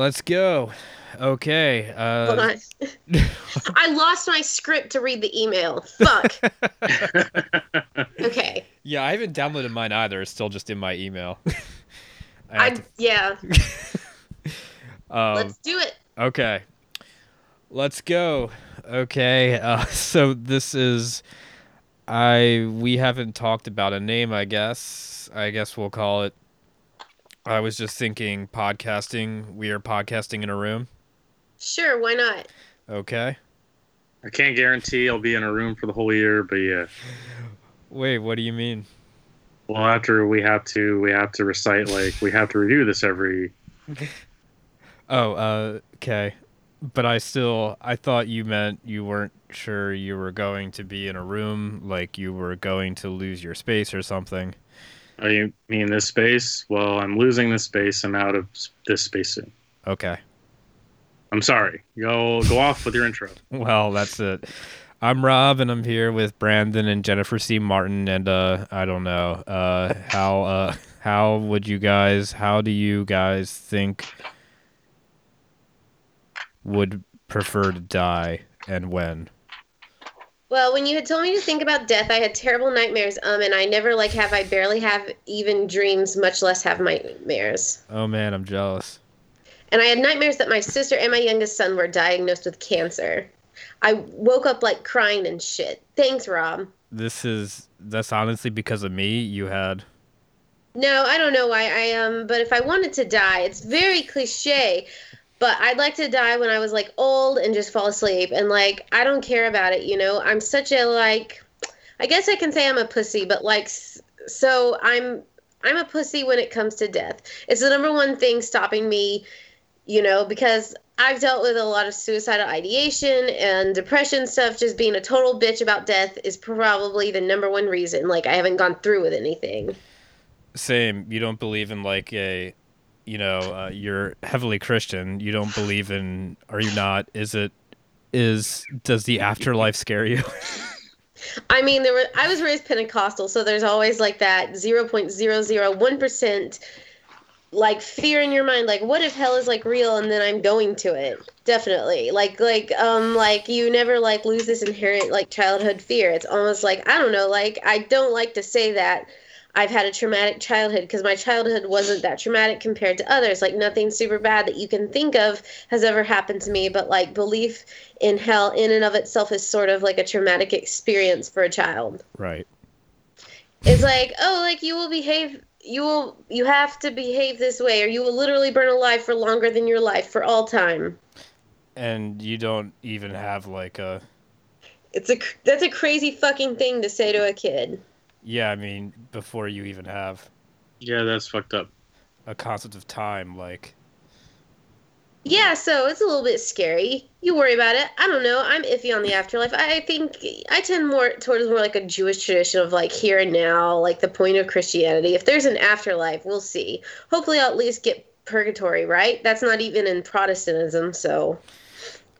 Let's go. Okay. Hold Uh, on. I lost my script to read the email. Fuck. Okay. yeah, I haven't downloaded mine either. It's still just in my email. I I have yeah. um, Let's do it. Okay. Let's go. Okay. Uh, so this is I we haven't talked about a name, I guess. I guess we'll call it I was just thinking podcasting. We are podcasting in a room. Sure, why not? Okay. I can't guarantee I'll be in a room for the whole year, but yeah. Wait, what do you mean? Well, after we have to, we have to recite like we have to review this every. Oh, uh okay. But I still I thought you meant you weren't sure you were going to be in a room like you were going to lose your space or something. You mean this space? Well, I'm losing this space. I'm out of this space soon. Okay. I'm sorry. Go go off with your intro. Well, that's it. I'm Rob, and I'm here with Brandon and Jennifer C. Martin, and uh, I don't know uh, how uh, how would you guys? How do you guys think would prefer to die, and when? Well, when you had told me to think about death, I had terrible nightmares. Um, and I never like have. I barely have even dreams, much less have nightmares. Oh man, I'm jealous. And I had nightmares that my sister and my youngest son were diagnosed with cancer. I woke up like crying and shit. Thanks, Rob. This is that's honestly because of me. You had No, I don't know why I um but if I wanted to die, it's very cliche, but I'd like to die when I was like old and just fall asleep and like I don't care about it, you know. I'm such a like I guess I can say I'm a pussy, but like so I'm I'm a pussy when it comes to death. It's the number one thing stopping me, you know, because I've dealt with a lot of suicidal ideation and depression stuff. Just being a total bitch about death is probably the number one reason. Like, I haven't gone through with anything. same. You don't believe in like a, you know, uh, you're heavily Christian. You don't believe in. Are you not? Is it? Is does the afterlife scare you? I mean, there were I was raised Pentecostal, so there's always like that 0.001% like fear in your mind like what if hell is like real and then I'm going to it. Definitely. Like like um like you never like lose this inherent like childhood fear. It's almost like I don't know, like I don't like to say that I've had a traumatic childhood because my childhood wasn't that traumatic compared to others. Like nothing super bad that you can think of has ever happened to me, but like belief in hell in and of itself is sort of like a traumatic experience for a child. right. It's like, oh, like you will behave you will you have to behave this way or you will literally burn alive for longer than your life for all time. And you don't even have like a. It's a that's a crazy fucking thing to say to a kid. Yeah, I mean, before you even have Yeah, that's fucked up. a concept of time, like Yeah, so it's a little bit scary. You worry about it. I don't know. I'm iffy on the afterlife. I think I tend more towards more like a Jewish tradition of like here and now, like the point of Christianity. If there's an afterlife, we'll see. Hopefully, I'll at least get purgatory, right? That's not even in Protestantism, so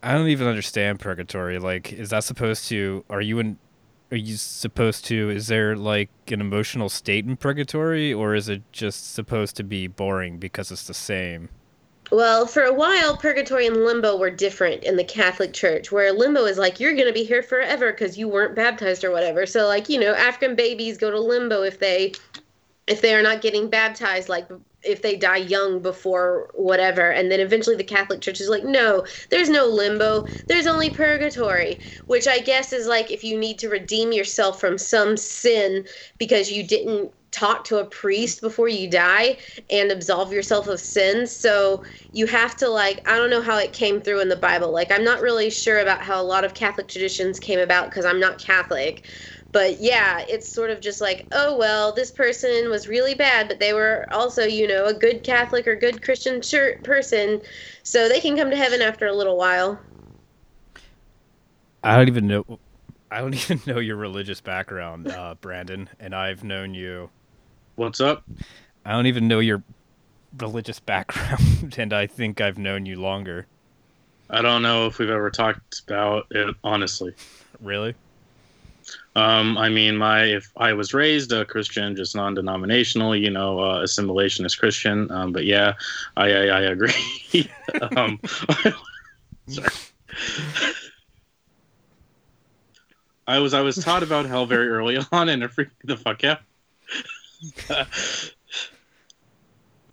I don't even understand purgatory. Like, is that supposed to? Are you in? Are you supposed to? Is there like an emotional state in purgatory, or is it just supposed to be boring because it's the same? Well, for a while, purgatory and limbo were different in the Catholic Church, where limbo is like you're going to be here forever because you weren't baptized or whatever. So, like you know, African babies go to limbo if they if they are not getting baptized, like if they die young before whatever. And then eventually, the Catholic Church is like, no, there's no limbo. There's only purgatory, which I guess is like if you need to redeem yourself from some sin because you didn't talk to a priest before you die and absolve yourself of sins. So you have to like I don't know how it came through in the Bible. Like I'm not really sure about how a lot of Catholic traditions came about because I'm not Catholic. But yeah, it's sort of just like, oh well, this person was really bad, but they were also, you know, a good Catholic or good Christian church person, so they can come to heaven after a little while. I don't even know. I don't even know your religious background, uh, Brandon, and I've known you. What's up? I don't even know your religious background, and I think I've known you longer. I don't know if we've ever talked about it honestly. Really? Um, I mean, my if I was raised a Christian, just non-denominational, you know, uh, assimilationist Christian. Um, but yeah, I I, I agree. um, sorry. I was I was taught about hell very early on, and it freaked me the fuck out.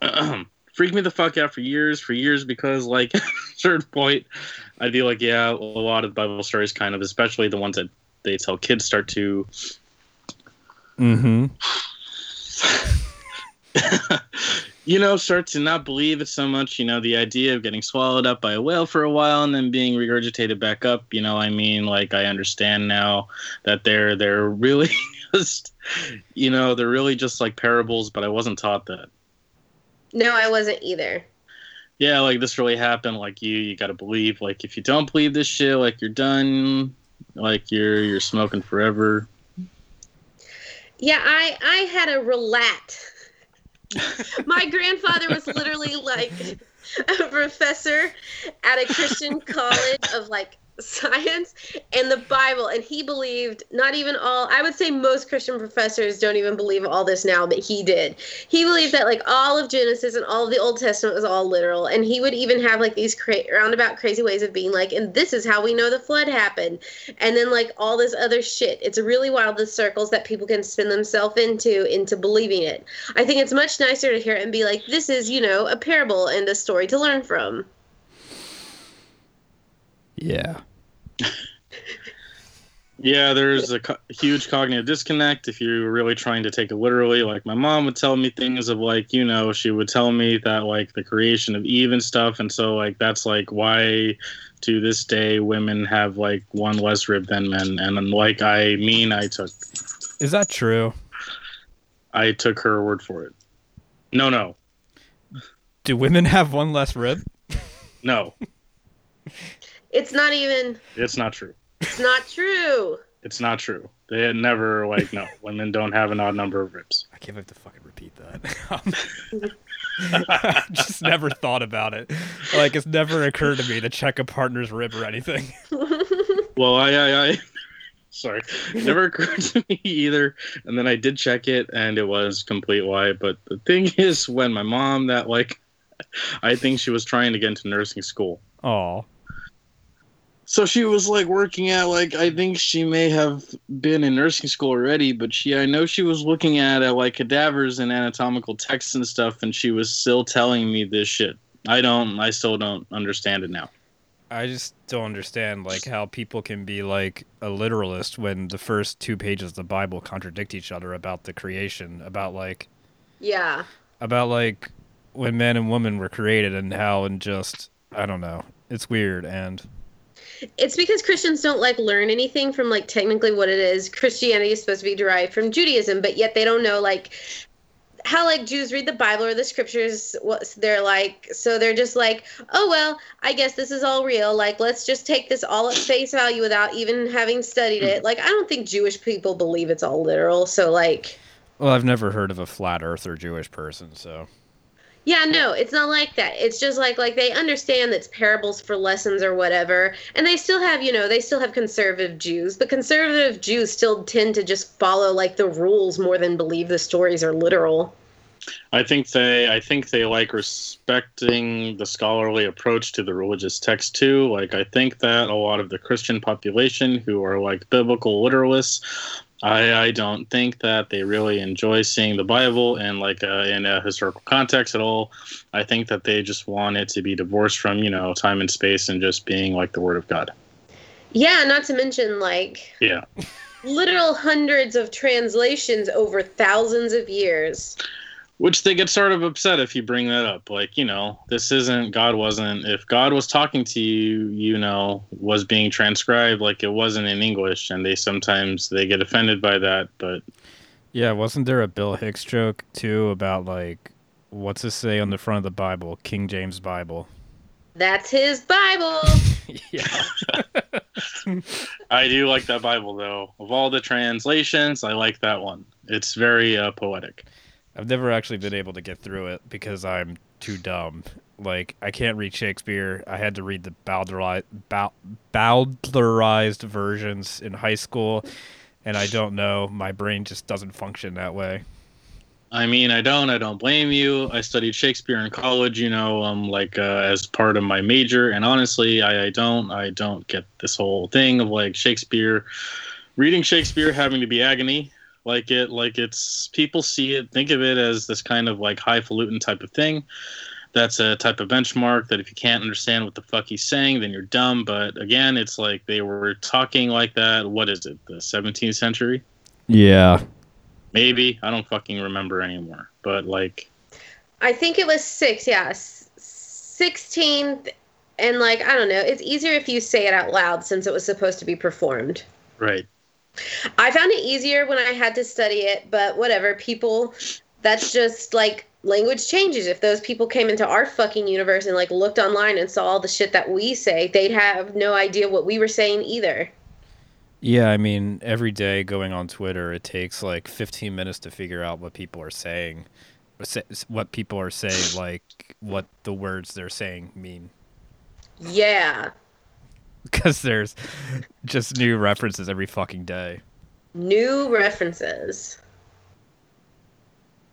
freaked me the fuck out for years, for years, because like at a certain point, I'd be like, yeah, a lot of Bible stories, kind of, especially the ones that they tell kids, start to. Mm-hmm. you know, start to not believe it so much. You know, the idea of getting swallowed up by a whale for a while and then being regurgitated back up. You know, I mean, like I understand now that they're they're really just, you know, they're really just like parables. But I wasn't taught that. No, I wasn't either. Yeah, like this really happened. Like you, you got to believe. Like if you don't believe this shit, like you're done. Like you're you're smoking forever. Yeah, I I had a relat my grandfather was literally like a professor at a Christian college of like science and the Bible. And he believed not even all, I would say most Christian professors don't even believe all this now, but he did. He believed that like all of Genesis and all of the Old Testament was all literal. And he would even have like these cra- roundabout crazy ways of being like, and this is how we know the flood happened. And then like all this other shit. It's really wild the circles that people can spin themselves into, into believing it. I think it's much nicer to hear it and be like, this is, you know, a parable and a story to learn from. Yeah. yeah, there's a co- huge cognitive disconnect if you're really trying to take it literally. Like my mom would tell me things of like, you know, she would tell me that like the creation of Eve and stuff, and so like that's like why to this day women have like one less rib than men, and like I mean, I took. Is that true? I took her word for it. No, no. Do women have one less rib? No. It's not even. It's not true. It's not true. It's not true. They had never like no women don't have an odd number of ribs. I can't have to fucking repeat that. I just never thought about it. Like it's never occurred to me to check a partner's rib or anything. well, I, I, I sorry, it never occurred to me either. And then I did check it, and it was complete lie. But the thing is, when my mom, that like, I think she was trying to get into nursing school. Oh so she was like working at like I think she may have been in nursing school already, but she I know she was looking at uh, like cadavers and anatomical texts and stuff, and she was still telling me this shit. I don't. I still don't understand it now. I just don't understand like how people can be like a literalist when the first two pages of the Bible contradict each other about the creation, about like yeah, about like when men and women were created and how and just I don't know. It's weird and it's because Christians don't like learn anything from like technically what it is. Christianity is supposed to be derived from Judaism, but yet they don't know like how like Jews read the Bible or the scriptures. What they're like, so they're just like, oh well, I guess this is all real. Like, let's just take this all at face value without even having studied it. Like, I don't think Jewish people believe it's all literal. So like, well, I've never heard of a flat earther Jewish person, so yeah, no, it's not like that. It's just like like they understand that's parables for lessons or whatever, and they still have you know they still have conservative Jews, but conservative Jews still tend to just follow like the rules more than believe the stories are literal. I think they I think they like respecting the scholarly approach to the religious text too. Like I think that a lot of the Christian population who are like biblical literalists I, I don't think that they really enjoy seeing the Bible in like a, in a historical context at all. I think that they just want it to be divorced from you know time and space and just being like the Word of God. Yeah, not to mention like yeah, literal hundreds of translations over thousands of years which they get sort of upset if you bring that up. Like you know this isn't god wasn't if god was talking to you you know was being transcribed like it wasn't in english and they sometimes they get offended by that but yeah wasn't there a bill hicks joke too about like what's it say on the front of the bible? King james bible. That's his bible! Yeah. I do like that bible though. Of all the translations i like that one. It's very uh, poetic I've never actually been able to get through it because I'm too dumb. Like I can't read Shakespeare. I had to read the Bowdlerized, Bowdlerized versions in high school, and I don't know. My brain just doesn't function that way. I mean, I don't. I don't blame you. I studied Shakespeare in college, you know, um, like uh, as part of my major. And honestly, I, I don't. I don't get this whole thing of like Shakespeare, reading Shakespeare having to be agony. Like it, like it's people see it, think of it as this kind of like highfalutin type of thing. That's a type of benchmark that if you can't understand what the fuck he's saying, then you're dumb. But again, it's like they were talking like that. What is it? The 17th century? Yeah. Maybe I don't fucking remember anymore. But like, I think it was six. Yeah, sixteenth, and like I don't know. It's easier if you say it out loud since it was supposed to be performed. right. I found it easier when I had to study it, but whatever. People, that's just like language changes. If those people came into our fucking universe and like looked online and saw all the shit that we say, they'd have no idea what we were saying either. Yeah, I mean, every day going on Twitter, it takes like 15 minutes to figure out what people are saying, what people are saying, like what the words they're saying mean. Yeah. Because there's just new references every fucking day. New references.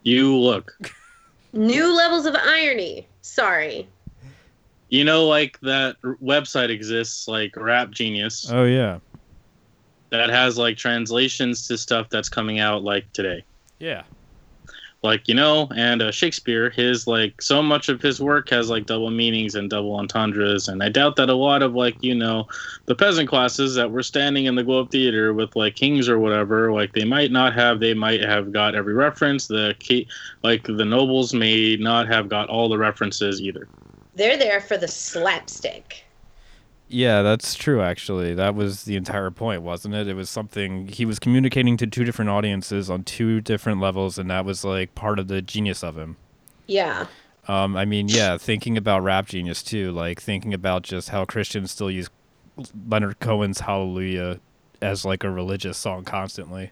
You look. New levels of irony. Sorry. You know, like that website exists, like Rap Genius. Oh yeah. That has like translations to stuff that's coming out like today. Yeah. Like you know, and uh, Shakespeare, his like so much of his work has like double meanings and double entendres, and I doubt that a lot of like you know, the peasant classes that were standing in the Globe Theater with like kings or whatever, like they might not have, they might have got every reference. The key, like the nobles may not have got all the references either. They're there for the slapstick. Yeah, that's true actually. That was the entire point, wasn't it? It was something he was communicating to two different audiences on two different levels and that was like part of the genius of him. Yeah. Um I mean, yeah, thinking about Rap Genius too, like thinking about just how Christians still use Leonard Cohen's Hallelujah as like a religious song constantly.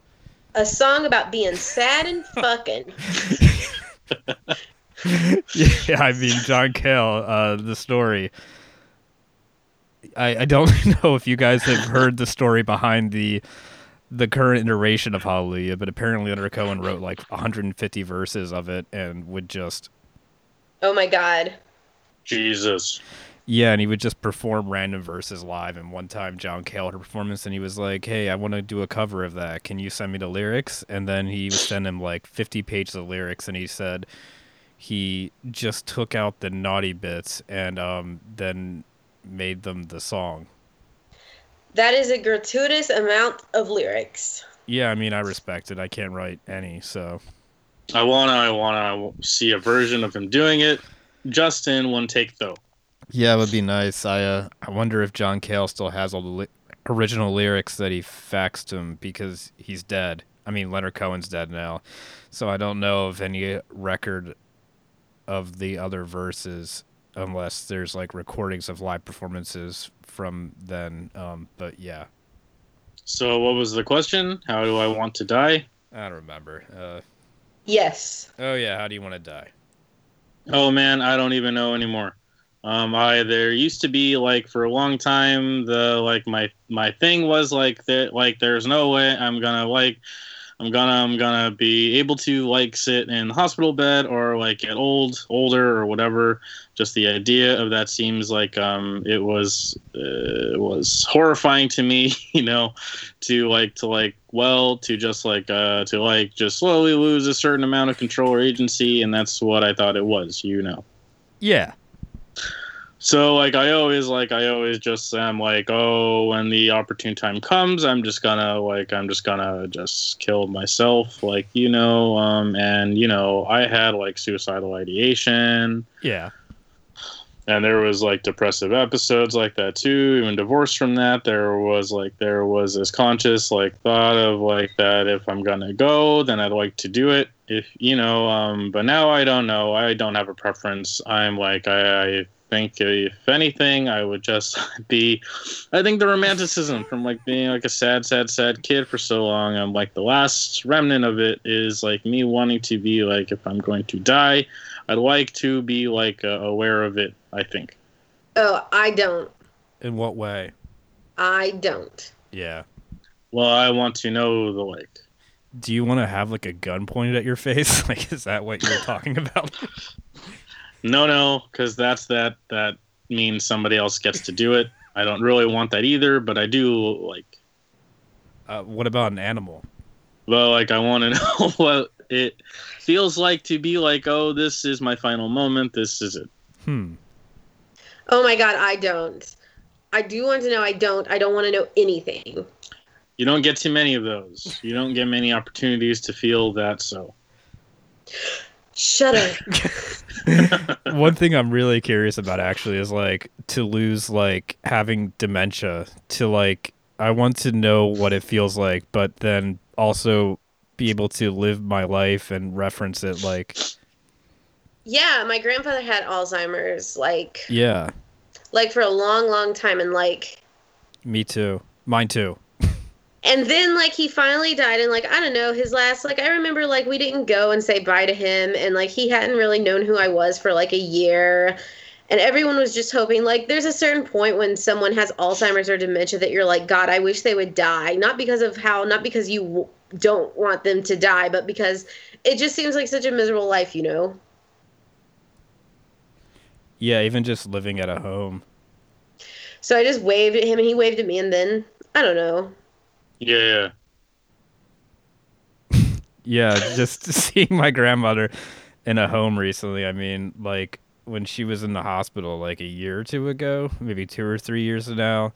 A song about being sad and fucking. yeah, I mean John Cale, uh the story I, I don't know if you guys have heard the story behind the the current iteration of Hallelujah, but apparently Leonard Cohen wrote like 150 verses of it and would just Oh my god. Jesus. Yeah, and he would just perform random verses live. And one time, John Cale had a performance, and he was like, "Hey, I want to do a cover of that. Can you send me the lyrics?" And then he would send him like 50 pages of lyrics, and he said he just took out the naughty bits and um, then made them the song. That is a gratuitous amount of lyrics. Yeah, I mean, I respect it. I can't write any, so. I wanna, I wanna see a version of him doing it. Just in one take, though. Yeah, it would be nice. I, uh, I wonder if John Cale still has all the li- original lyrics that he faxed him because he's dead. I mean, Leonard Cohen's dead now, so I don't know of any record of the other verses unless there's like recordings of live performances from then. Um, but yeah. So, what was the question? How do I want to die? I don't remember. Uh, yes. Oh yeah. How do you want to die? Oh man, I don't even know anymore. Um, I there used to be like for a long time the like my my thing was like that like there's no way I'm gonna like I'm gonna I'm gonna be able to like sit in the hospital bed or like get old older or whatever. Just the idea of that seems like um it was uh, it was horrifying to me, you know, to like to like well to just like uh to like just slowly lose a certain amount of control or agency, and that's what I thought it was, you know. Yeah. So like I always like I always just am like oh when the opportune time comes I'm just gonna like I'm just gonna just kill myself like you know um and you know I had like suicidal ideation. Yeah. and there was like depressive episodes like that too even divorced from that. There was like there was this conscious like thought of like that if i'm gonna go then i'd like to do it if you know um but now i don't know. I don't have a preference. I'm like i, I think if anything i would just be i think the romanticism from like being like a sad sad sad kid for so long i'm like the last remnant of it is like me wanting to be like if i'm going to die i'd like to be like uh, aware of it i think Oh, I don't. In what way? I don't. Yeah. Well, I want to know the like. Do you want to have like a gun pointed at your face? like, is that what you're talking about? No, no, because that's that that means somebody else gets to do it. I don't really want that either, but I do like. Uh, what about an animal? Well, like I want to know what it feels like to be like. Oh, this is my final moment. This is it. Hmm. Oh my god, I don't. I do want to know. I don't. I don't want to know anything. You don't get too many of those. You don't get many opportunities to feel that. So. Up. One thing I'm really curious about actually is like to lose like having dementia to like I want to know what it feels like, but then also be able to live my life and reference it like yeah, my grandfather had Alzheimer's like yeah, like for a long, long time, and like me too. Mine too. And then like he finally died and like i don't know his last like i remember like we didn't go and say bye to him and like he hadn't really known who i was for like a year. And everyone was just hoping like there's a certain point when someone has alzheimer's or dementia that you're like god i wish they would die. Not because of how not because you w- don't want them to die but because it just seems like such a miserable life you know? Yeah, even just living at a home. so i just waved at him and he waved at me and then i don't know Yeah. Yeah, just seeing my grandmother in a home recently. I mean, like when she was in the hospital like a year or two ago, maybe two or three years now.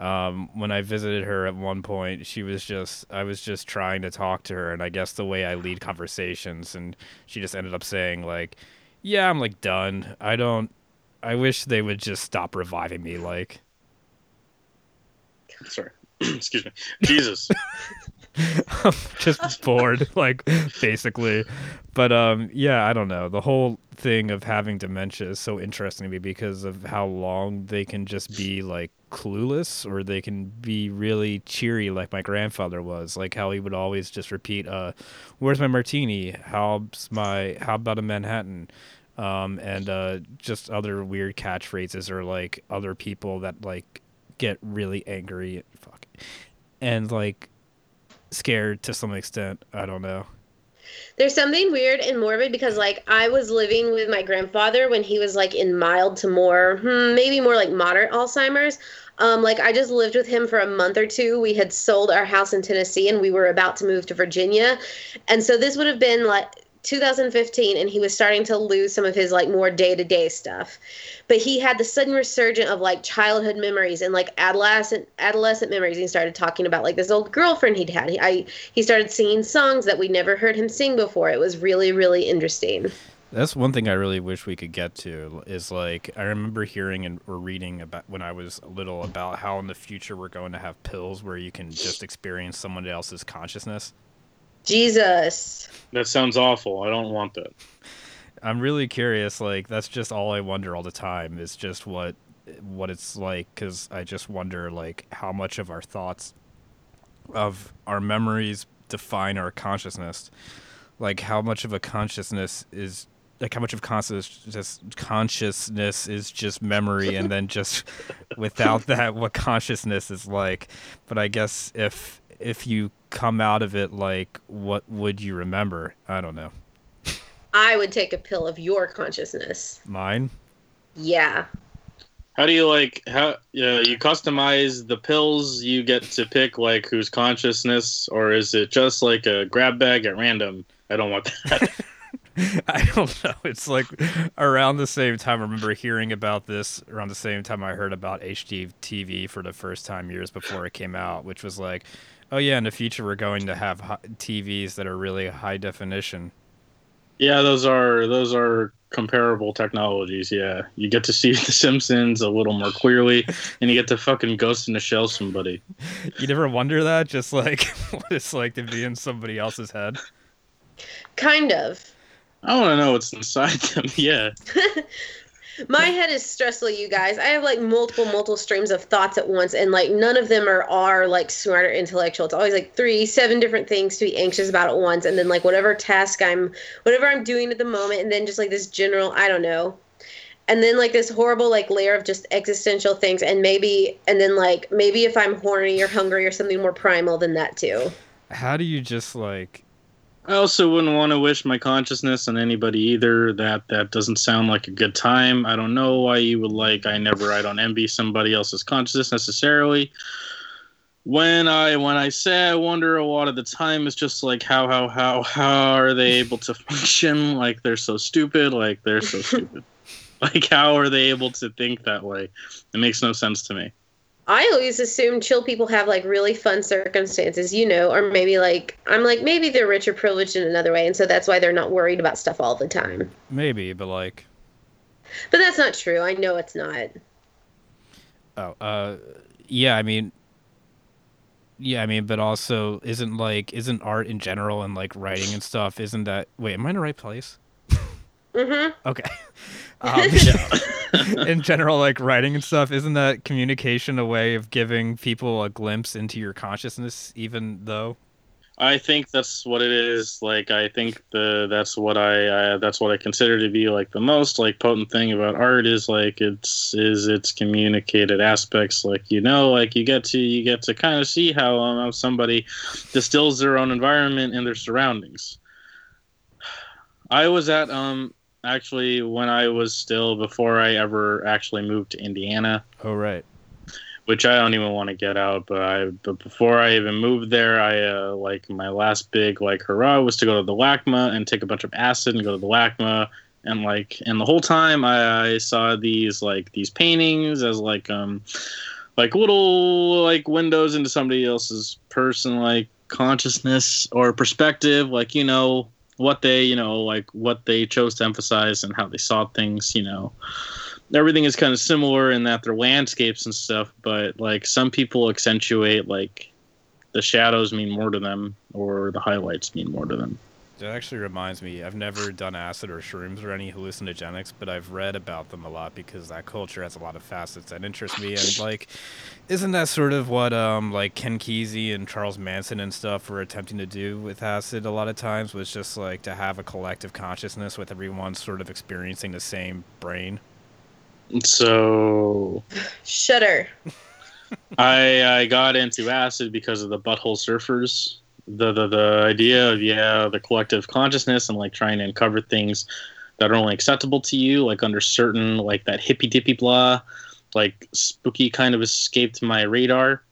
Um, when I visited her at one point, she was just I was just trying to talk to her, and I guess the way I lead conversations, and she just ended up saying like, "Yeah, I'm like done. I don't. I wish they would just stop reviving me." Like, Sorry. Excuse me. Jesus. I'm just bored, like basically. But um, yeah, I don't know. The whole thing of having dementia is so interesting to me because of how long they can just be like clueless, or they can be really cheery, like my grandfather was. Like how he would always just repeat, "Uh, where's my martini? How's my? How about a Manhattan?" Um, and uh, just other weird catchphrases or like other people that like get really angry. Fuck, and like scared to some extent. I don't know. There's something weird and morbid because, like, I was living with my grandfather when he was like in mild to more, hmm, maybe more like moderate Alzheimer's. Um, like, I just lived with him for a month or two. We had sold our house in Tennessee and we were about to move to Virginia, and so this would have been like 2015, and he was starting to lose some of his like more day to day stuff. But he had the sudden resurgence of like childhood memories and like adolescent adolescent memories. He started talking about like this old girlfriend he'd had. He, I he started singing songs that we never heard him sing before. It was really really interesting. That's one thing I really wish we could get to is like I remember hearing and or reading about when I was little about how in the future we're going to have pills where you can just experience someone else's consciousness. Jesus. That sounds awful. I don't want that. I'm really curious. Like that's just all I wonder all the time is just what what it's like because I just wonder like how much of our thoughts of our memories define our consciousness. Like how much of a consciousness is like how much of consciousness consciousness is just memory and then just without that what consciousness is like. But I guess if if you come out of it like what would you remember? I don't know. I would take a pill of your consciousness. Mine? Yeah. How do you like how yeah, you customize the pills you get to pick like whose consciousness or is it just like a grab bag at random? I don't want that. I don't know. It's like around the same time. I remember hearing about this around the same time I heard about HD TV for the first time years before it came out, which was like, oh yeah, in the future we're going to have TVs that are really high definition. yeah, those are those are comparable technologies, yeah. You get to see the Simpsons a little more clearly and you get to fucking ghost in the shell somebody. You never wonder that, just like what it's like to be in somebody else's head. Kind of. I want to know what's inside them. Yeah. My head is stressful, you guys. I have like multiple, multiple streams of thoughts at once, and like none of them are are like smart or intellectual. It's always like three, seven different things to be anxious about at once, and then like whatever task I'm, whatever I'm doing at the moment, and then just like this general, I don't know. and then like this horrible like layer of just existential things and maybe and then like maybe if i'm horny or hungry or something more primal than that too How do you just like I also wouldn't want to wish my consciousness on anybody either. That that doesn't sound like a good time. I don't know why you would like. I never. I don't envy somebody else's consciousness necessarily. When I when I say I wonder a lot of the time, it's just like how how how how are they able to function? Like they're so stupid. Like they're so stupid. Like how are they able to think that way? It makes no sense to me. I always assume chill people have like really fun circumstances you know or maybe like i'm like maybe they're rich or privileged in another way and so that's why they're not worried about stuff all the time. Maybe, but like but that's not true. I know it's not. Oh uh yeah, I mean yeah, I mean, but also isn't like isn't art in general and like writing and stuff, isn't that wait, am I in the right place? mm-hmm. Okay. Um, in general, like writing and stuff, isn't that communication a way of giving people a glimpse into your consciousness, even though? I think that's what it is. Like I think the that's what I, I that's what I consider to be like the most like potent thing about art is like it's is its communicated aspects. Like you know, like you get to you get to kind of see how um, somebody distills their own environment and their surroundings. I was at um actually when I was still before I ever actually moved to Indiana Oh right. which I don't even want to get out. But I, but before I even moved there, I uh, like my last big like hurrah was to go to the LACMA and take a bunch of acid and go to the LACMA. And like, and the whole time I, I saw these like these paintings as like um, like little like windows into somebody else's person like consciousness or perspective. Like you know what they you know like what they chose to emphasize and how they saw things. You know everything is kind of similar in that they're landscapes and stuff, but like some people accentuate like the shadows mean more to them or the highlights mean more to them. That actually reminds me, I've never done acid or shrooms or any hallucinogenics, but I've read about them a lot because that culture has a lot of facets that interest me. And like, isn't that sort of what um like Ken Kesey and Charles Manson and stuff were attempting to do with acid a lot of times? Was just like to have a collective consciousness with everyone sort of experiencing the same brain. So shudder I I got into acid because of the butthole surfers. The, the the idea of yeah the collective consciousness and like trying to uncover things that are only acceptable to you like under certain like that hippy dippy blah like spooky kind of escaped my radar.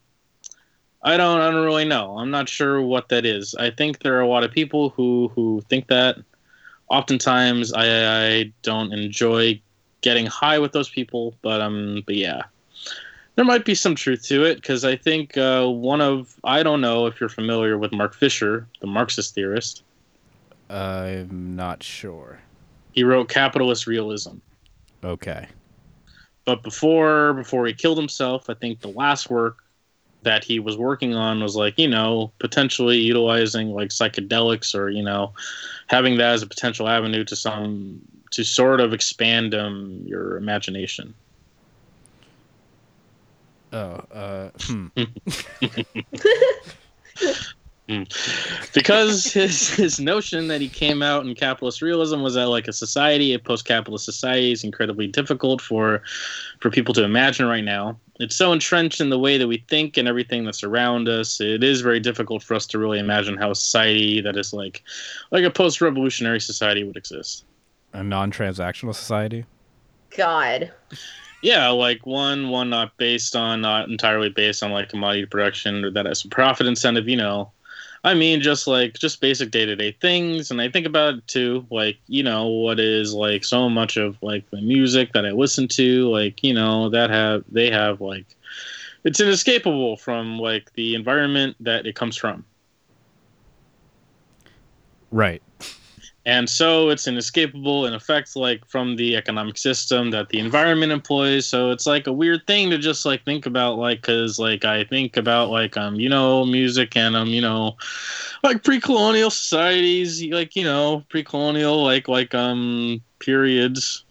I don't i don't really know. I'm not sure what that is. I think there are a lot of people who who think that. Oftentimes i i don't enjoy getting high with those people but um but yeah there might be some truth to it because I think uh, one of I don't know if you're familiar with Mark Fisher, the Marxist theorist. I'm not sure. He wrote Capitalist Realism, Okay. but before before he killed himself, I think the last work that he was working on was like you know potentially utilizing like psychedelics or you know having that as a potential avenue to some to sort of expand um, your imagination. Oh, uh, hmm. because his his notion that he came out in capitalist realism was that like a society, a post-capitalist society, is incredibly difficult for for people to imagine right now. It's so entrenched in the way that we think and everything that's around us. It is very difficult for us to really imagine how a society that is like like a post-revolutionary society would exist. A non-transactional society. god Yeah, like one one not based on not entirely based on like commodity production or that as a profit incentive, you know. I mean just like just basic day to day things and I think about it too, like, you know, what is like so much of like the music that I listen to, like, you know, that have they have like it's inescapable from like the environment that it comes from. Right. And so it's inescapable in effect, like from the economic system that the environment employs. So it's like a weird thing to just like think about, like, cause like I think about like, um, you know, music and, um, you know, like pre-colonial societies, like, you know, pre-colonial, like, like, um, periods,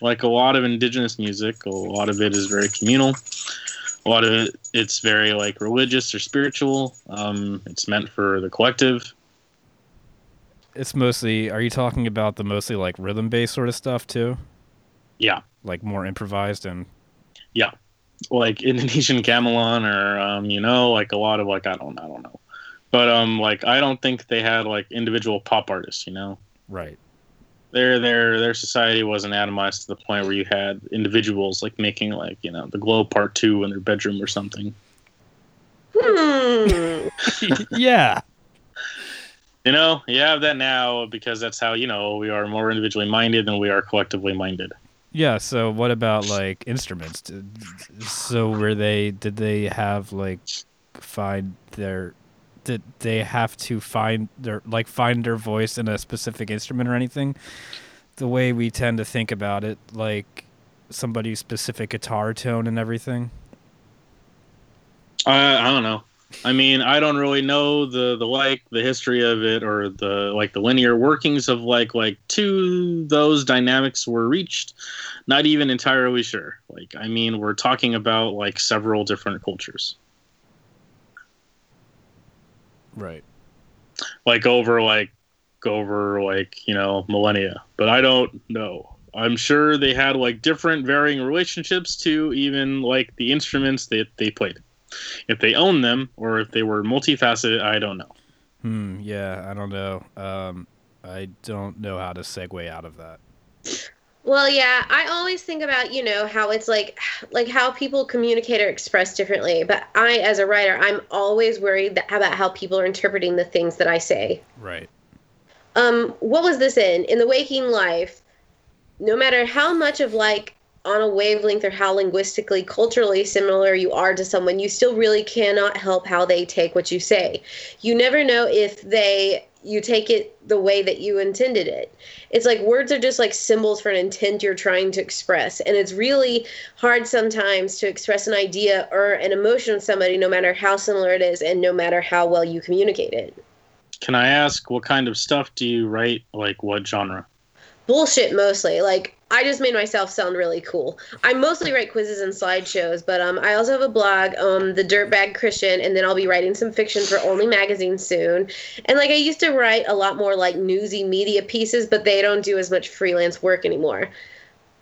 like a lot of indigenous music, a lot of it is very communal. A lot of it, it's very like religious or spiritual. Um, it's meant for the collective. It's mostly. Are you talking about the mostly like rhythm based sort of stuff too? Yeah. Like more improvised and Yeah, like Indonesian gamelan or um, you know, like a lot of like I don't I don't know. But um like I don't think they had like individual pop artists, you know. right. Their their their society wasn't atomized to the point where you had individuals like making like, you know, the glow part two in their bedroom or something. Hmm. yeah. You know, you have that now because that's how, you know, we are more individually minded than we are collectively minded. Yeah, so what about like instruments? So were they did they have like find their did they have to find their like find their voice in a specific instrument or anything? The way we tend to think about it, like somebody's specific guitar tone and everything. I I don't know. I mean, I don't really know the the like the history of it or the like the linear workings of like like two those dynamics were reached. Not even entirely sure. Like, I mean, we're talking about like several different cultures, Right. like over like over like you know millennia. But I don't know. I'm sure they had like different varying relationships to even like the instruments that they played. If they owned them or if they were multifaceted, I don't know. Hmm, yeah, I don't know. Um I don't know how to segue out of that. Well, yeah, I always think about, you know, how it's like like how people communicate or express differently, but I as a writer, I'm always worried that, about how people are interpreting the things that I say. Right. Um what was this in? In the waking life, no matter how much of like on a wavelength or how linguistically culturally similar you are to someone, you still really cannot help how they take what you say. You never know if they you take it the way that you intended it. It's like words are just like symbols for an intent you're trying to express. And it's really hard sometimes to express an idea or an emotion with somebody, no matter how similar it is and no matter how well you communicate it. Can I ask what kind of stuff do you write? Like what genre? Bullshit mostly. Like I just made myself sound really cool. I mostly write quizzes and slideshows, but um, I also have a blog, um, The Dirtbag Christian, and then I'll be writing some fiction for Only Magazine soon. And like I used to write a lot more like newsy media pieces, but they don't do as much freelance work anymore.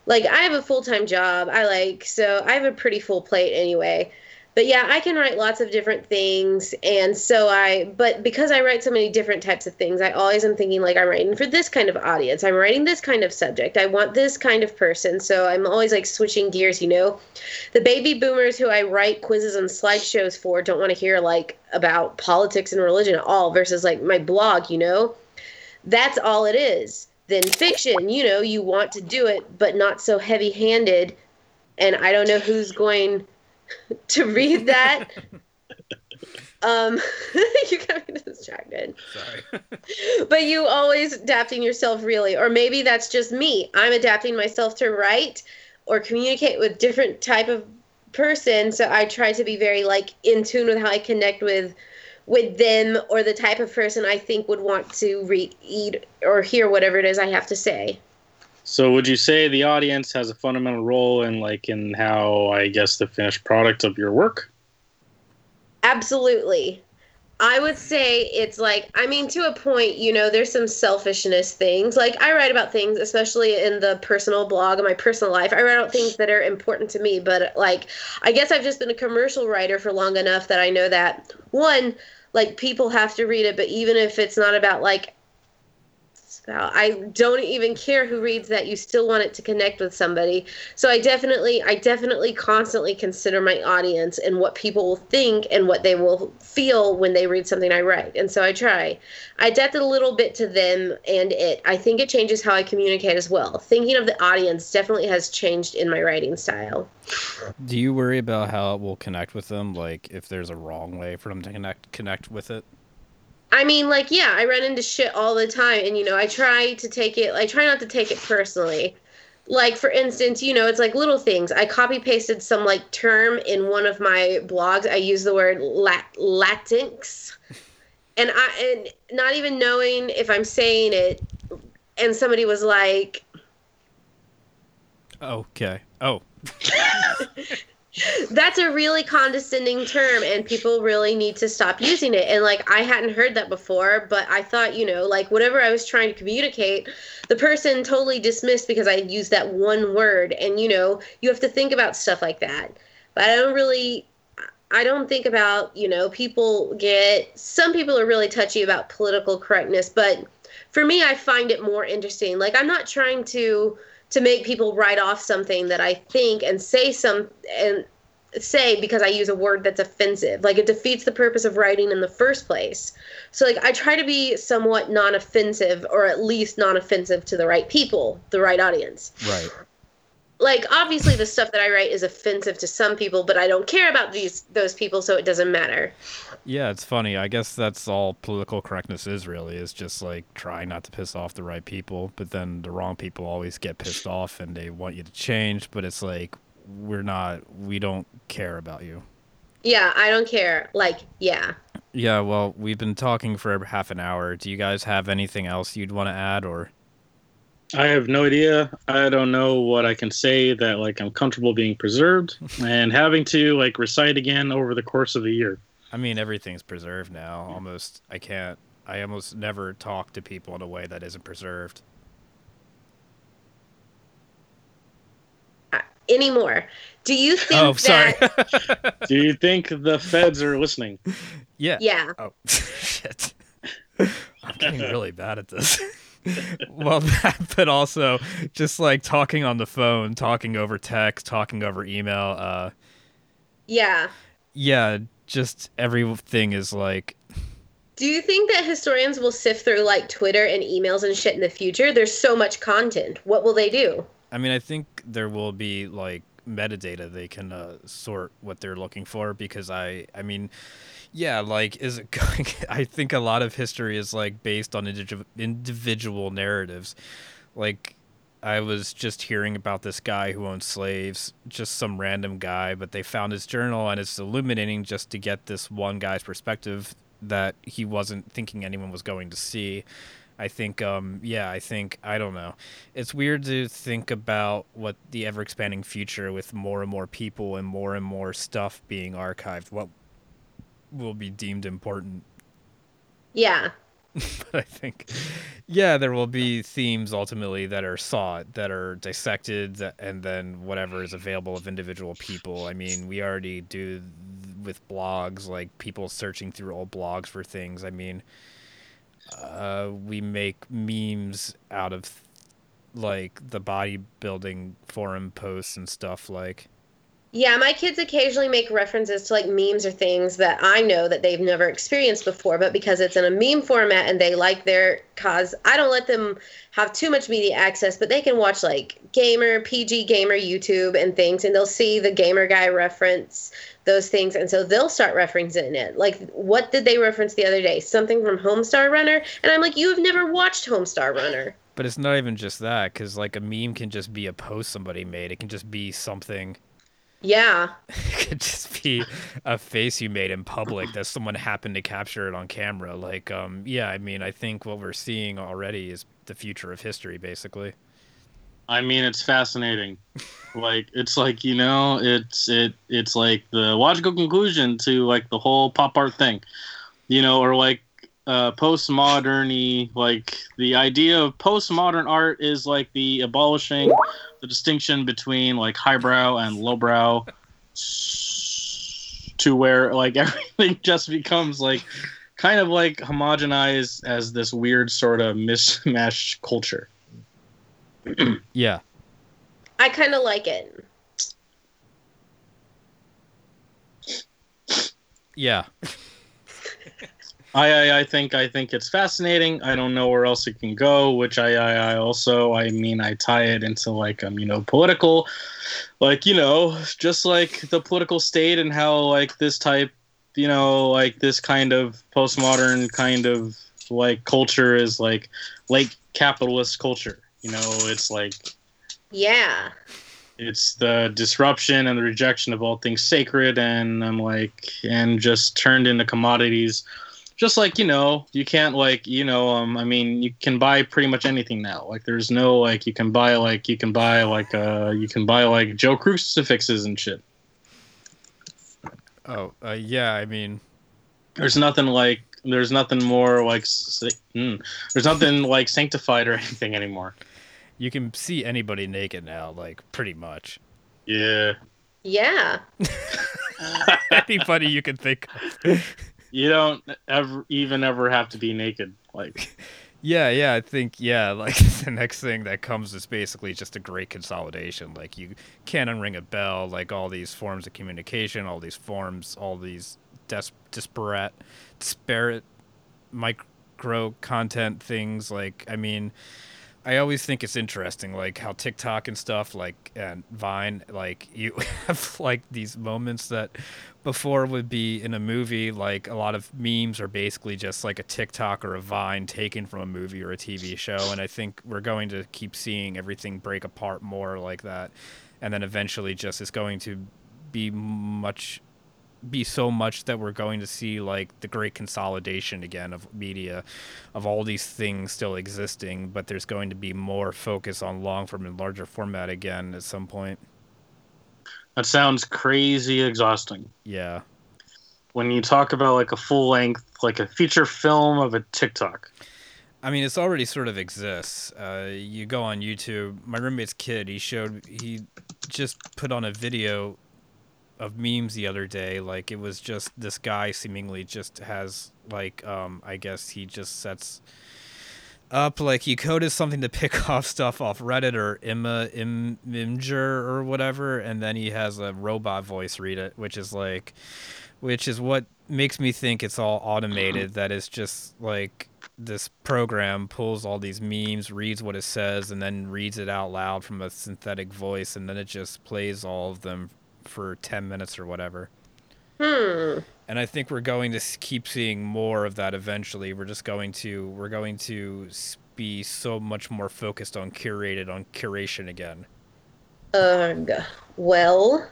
Like I have a full time job. I like so I have a pretty full plate anyway. But yeah, I can write lots of different things, and so I. But because I write so many different types of things, I always am thinking like I'm writing for this kind of audience. I'm writing this kind of subject. I want this kind of person. So I'm always like switching gears. You know, the baby boomers who I write quizzes and slideshows for don't want to hear like about politics and religion at all. Versus like my blog. You know, that's all it is. Then fiction. You know, you want to do it, but not so heavy handed. And I don't know who's going to read that. um, you got me distracted. Sorry. But you always adapting yourself really, or maybe that's just me. I'm adapting myself to write or communicate with different type of person. So I try to be very like in tune with how I connect with with them or the type of person I think would want to read or hear whatever it is I have to say. So would you say the audience has a fundamental role in like in how I guess the finished product of your work? Absolutely. I would say it's like, I mean, to a point, you know, there's some selfishness things. Like, I write about things, especially in the personal blog of my personal life. I write about things that are important to me, but like, I guess I've just been a commercial writer for long enough that I know that one, like, people have to read it, but even if it's not about like I don't even care who reads that. You still want it to connect with somebody. So I definitely, I definitely constantly consider my audience and what people will think and what they will feel when they read something I write. And so I try. I adapt a little bit to them and it. I think it changes how I communicate as well. Thinking of the audience definitely has changed in my writing style. Do you worry about how it will connect with them? Like if there's a wrong way for them to connect connect with it? I mean, like, yeah, I run into shit all the time, and you know, I try to take it. I try not to take it personally. Like, for instance, you know, it's like little things. I copy pasted some like term in one of my blogs. I use the word lat- latinx, and I and not even knowing if I'm saying it, and somebody was like, Okay. Oh. That's a really condescending term, and people really need to stop using it. And like, I hadn't heard that before, but I thought, you know, like whatever I was trying to communicate, the person totally dismissed because I used that one word. And you know, you have to think about stuff like that. But I don't really I don't think about, you know, people get some people are really touchy about political correctness, but for me I find it more interesting. Like I'm not trying to to make people write off something that I think and say some and say because I use a word that's offensive. Like it defeats the purpose of writing in the first place. So like I try to be somewhat non-offensive or at least non-offensive to the right people, the right audience. Right like obviously the stuff that I write is offensive to some people, but I don't care about these those people, so it doesn't matter. Yeah, it's funny. I guess that's all political correctness is really is just like trying not to piss off the right people, but then the wrong people always get pissed off and they want you to change, but it's like we're not we don't care about you. Yeah, I don't care. Like, yeah. Yeah, well, we've been talking for half an hour. Do you guys have anything else you'd want to add or I have no idea. I don't know what I can say that like I'm comfortable being preserved and having to like recite again over the course of a year. I mean, everything's preserved now. Almost, I can't. I almost never talk to people in a way that isn't preserved. Uh, anymore. Do you think? Oh, sorry. Do you think the feds are listening? Yeah. Yeah. Oh shit! I'm getting really bad at this. well, that, but also just like talking on the phone, talking over text, talking over email. Uh, yeah. Yeah, just everything is like. Do you think that historians will sift through like Twitter and emails and shit in the future? There's so much content. What will they do? I mean, I think there will be like metadata they can uh, sort what they're looking for because I, I mean yeah, like is it going? I think a lot of history is like based on individual individual narratives. Like I was just hearing about this guy who owned slaves, just some random guy, but they found his journal and it's illuminating just to get this one guy's perspective that he wasn't thinking anyone was going to see. I think, um, yeah, I think, I don't know. It's weird to think about what the ever expanding future with more and more people and more and more stuff being archived. What will be deemed important. Yeah. but I think, yeah, there will be themes ultimately that are sought, that are dissected, and then whatever is available of individual people. I mean, we already do with blogs, like people searching through old blogs for things. I mean, uh, we make memes out of like the bodybuilding forum posts and stuff like yeah, my kids occasionally make references to like memes or things that I know that they've never experienced before, but because it's in a meme format and they like their cause, I don't let them have too much media access, but they can watch like gamer, PG gamer YouTube and things, and they'll see the gamer guy reference those things, and so they'll start referencing it. Like, what did they reference the other day? Something from Homestar Runner, and I'm like, you have never watched Homestar Runner. But it's not even just that, because like a meme can just be a post somebody made. It can just be something yeah. it could just be a face you made in public that someone happened to capture it on camera. Like, um, yeah, I mean, I think what we're seeing already is the future of history, basically. I mean, it's fascinating. like, it's like you know, it's it it's like the logical conclusion to like the whole pop art thing, you know, or like uh, postmoderny, like the idea of postmodern art is like the abolishing the distinction between like highbrow and lowbrow to where like everything just becomes like kind of like homogenized as this weird sort of mismatched culture. yeah. I kind of like it. Yeah. I, I, I think I think it's fascinating. I don't know where else it can go. Which I, I, I also I mean I tie it into like um you know political, like you know just like the political state and how like this type you know like this kind of postmodern kind of like culture is like like capitalist culture. You know it's like yeah it's the disruption and the rejection of all things sacred and I'm like and just turned into commodities just like you know you can't like you know um i mean you can buy pretty much anything now like there's no like you can buy like you can buy like uh you can buy like joe crucifixes and shit Oh, uh, yeah. I mean, There's nothing like there's nothing more like mm, there's nothing like sanctified or anything anymore. you can see anybody naked now, like pretty much. Yeah. Yeah. anybody you can think of. You don't ever even ever have to be naked. Like Yeah, yeah, I think yeah, like the next thing that comes is basically just a great consolidation. Like you can't unring a bell, like all these forms of communication, all these forms, all these des- disparate, disparate micro content things. Like I mean, I always think it's interesting, like how TikTok and stuff, like and Vine, like you have like these moments that before would be in a movie. Like a lot of memes are basically just like a TikTok or a Vine taken from a movie or a TV show, and I think we're going to keep seeing everything break apart more like that, and then eventually just it's going to be much be so much that we're going to see like the great consolidation again of media of all these things still existing but there's going to be more focus on long form and larger format again at some point that sounds crazy exhausting. yeah When you talk about like a full length like a feature film of a TikTok. I mean, it's already sort of exists. Uh, you go on YouTube. My roommate's kid, he showed, he just put on a video of memes the other day. Like it was just this guy seemingly just has like, um, I guess he just sets up like he coded something to pick off stuff off Reddit or Imma Im, Imgur or whatever, and then he has a robot voice read it, which is like, which is what makes me think it's all automated. That is just like this program pulls all these memes, reads what it says, and then reads it out loud from a synthetic voice, and then it just plays all of them for 10 minutes or whatever. Hmm. And I think we're going to keep seeing more of that eventually. We're just going to we're going to be so much more focused on curated on curation again. Ugh. Well,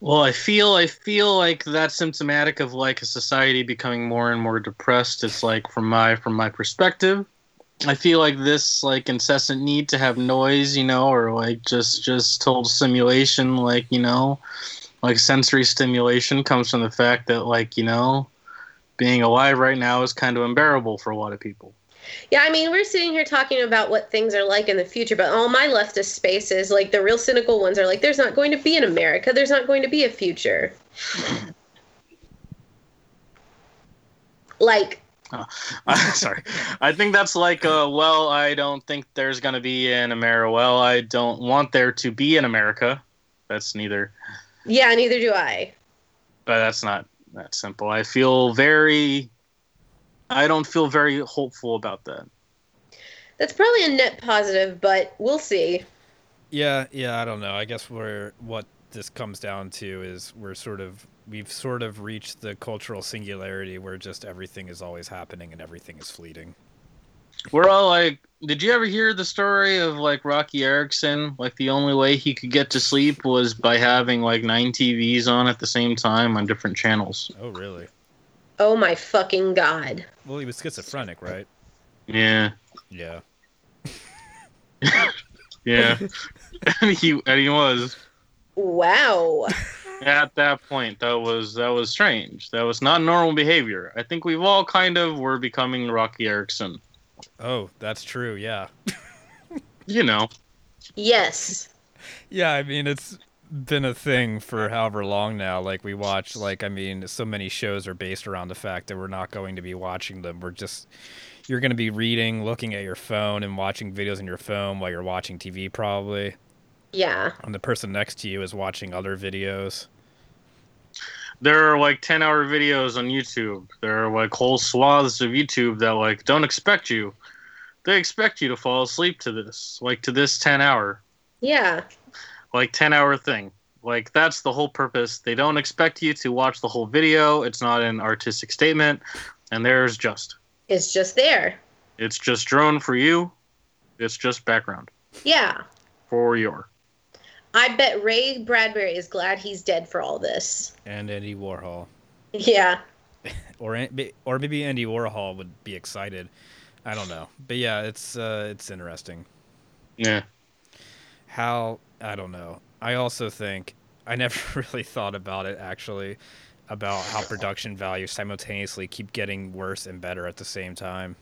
Well, I feel I feel like that's symptomatic of like a society becoming more and more depressed. It's like from my from my perspective, I feel like this like incessant need to have noise, you know, or like just just total simulation, like you know, like sensory stimulation comes from the fact that like you know, being alive right now is kind of unbearable for a lot of people. yeah, I mean, we're sitting here talking about what things are like in the future, but all my leftist spaces, like the real cynical ones, are like, there's not going to be an America. There's not going to be a future. Like, Sorry. I think that's like, uh, well, I don't think there's going to be an America. Well, I don't want there to be an America. That's neither, yeah, neither do I. but that's not that simple. I feel very, I don't feel very hopeful about that. That's probably a net positive, but we'll see. Yeah, yeah, I don't know. I guess we're what this comes down to is we're sort of we've sort of reached the cultural singularity where just everything is always happening and everything is fleeting. We're all like, did you ever hear the story of like Roky Erickson? Like the only way he could get to sleep was by having like nine TVs on at the same time on different channels. Oh, really? Oh my fucking god. Well, he was schizophrenic, right? Yeah. Yeah. Yeah. and he and he was. Wow. At that point that was that was strange that was not normal behavior i think we've all kind of were becoming roky erickson Oh, that's true. Yeah. you know Yes. Yeah, I mean it's been a thing for however long now. Like we watch like I mean so many shows are based around the fact that we're not going to be watching them. We're just you're going to be reading, looking at your phone and watching videos on your phone while you're watching TV probably. Yeah. And the person next to you is watching other videos. There are like 10 hour videos on youtube. There are like whole swaths of youtube that like don't expect you. They expect you to fall asleep to this like to this 10 hour. Yeah. like 10 hour thing. Like that's the whole purpose. They don't expect you to watch the whole video. It's not an artistic statement. And there's just. It's just there. it's just drone for you. It's just background. Yeah. for your I bet Ray Bradbury is glad he's dead for all this. And Andy Warhol. Yeah. Or or maybe Andy Warhol would be excited. I don't know. But yeah, it's uh it's interesting. yeah how I don't know. I also think I never really thought about it actually. about how production values simultaneously keep getting worse and better at the same time.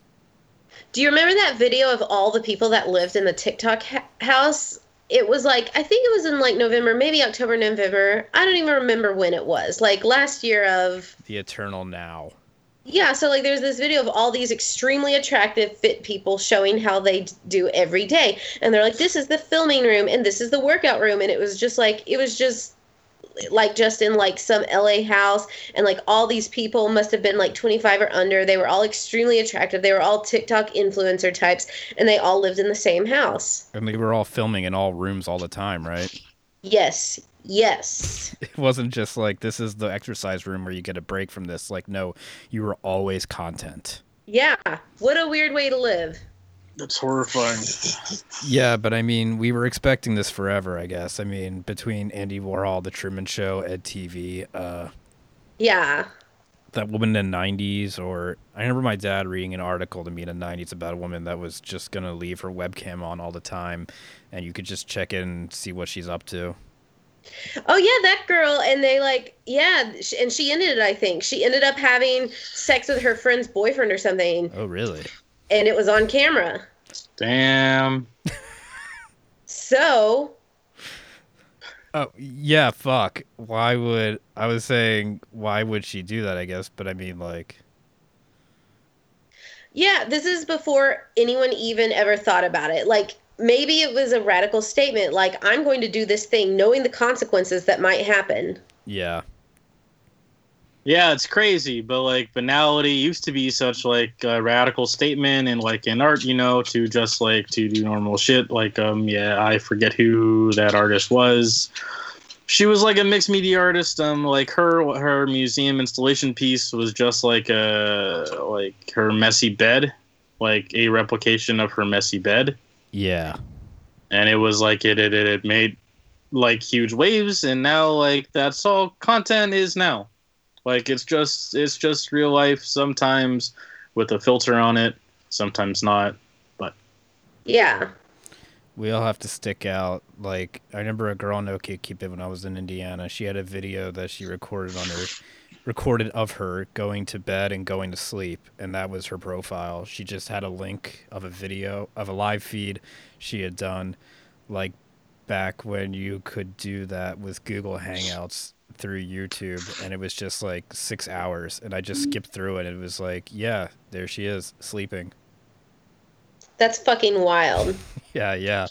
Do you remember that video of all the people that lived in the TikTok ha- house? It was like I think it was in like November, maybe October, November. I don't even remember when it was. Like last year of The eternal now. yeah, so like there's this video of all these extremely attractive fit people showing how they d- do every day. And they're like this is the filming room and this is the workout room and it was just like it was just like just in like some LA house and like all these people must have been like 25 or under. They were all extremely attractive. They were all TikTok influencer types and they all lived in the same house. And they were all filming in all rooms all the time, right? Yes. Yes. It wasn't just like this is the exercise room where you get a break from this. Like, no, you were always content. Yeah. What a weird way to live. That's horrifying. Yeah, but I mean, we were expecting this forever, I guess. I mean, between Andy Warhol, The Truman Show, Ed TV, uh, Yeah. that woman in the 90s, or I remember my dad reading an article to me in the 90s about a woman that was just going to leave her webcam on all the time, and you could just check in and see what she's up to. Oh yeah, that girl, and they like, yeah, and she ended it. I think she ended up having sex with her friend's boyfriend or something, Oh, really? And it was on camera. Damn. So Oh, yeah, fuck. Why would I was saying why would she do that, I guess, but I mean like yeah, this is before anyone even ever thought about it. Like maybe it was a radical statement, like I'm going to do this thing, knowing the consequences that might happen. yeah. Yeah, it's crazy, but like banality used to be such like a radical statement and like in art, you know, to just like to do normal shit. Like, um, yeah, I forget who that artist was. She was like a mixed media artist. Um, like her her museum installation piece was just like a like her messy bed, like a replication of her messy bed, Yeah. and it was like it it it, it made like huge waves, and now like that's all content is now. Like it's just it's just real life sometimes with a filter on it, sometimes not. But yeah. We all have to stick out. Like I remember a girl on OkCupid when I was in Indiana. She had a video that she recorded on her, recorded of her going to bed and going to sleep, and that was her profile. She just had a link of a video of a live feed she had done, like back when you could do that with Google Hangouts through YouTube, and it was just like six hours, and I just skipped through it. And it was like, yeah, there she is sleeping. That's fucking wild. Yeah, yeah.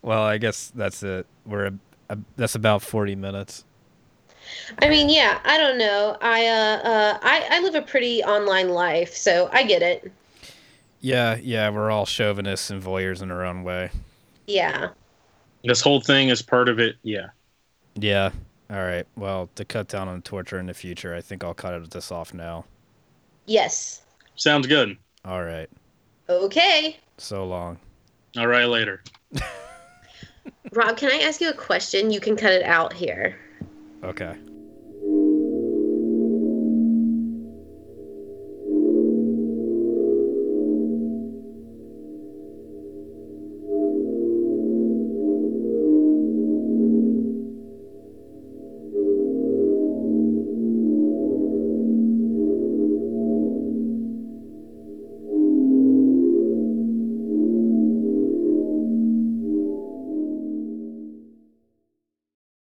Well, I guess that's it. We're a, a, that's about forty minutes. I mean, yeah, I don't know. I uh, uh I, I live a pretty online life, so I get it. Yeah, yeah. We're all chauvinists and voyeurs in our own way. Yeah. This whole thing is part of it. Yeah. Yeah. All right. Well, to cut down on torture in the future, I think I'll cut this off now. Yes. Sounds good. All right. Okay. So long. All right, later. Rob, can I ask you a question? You can cut it out here. Okay.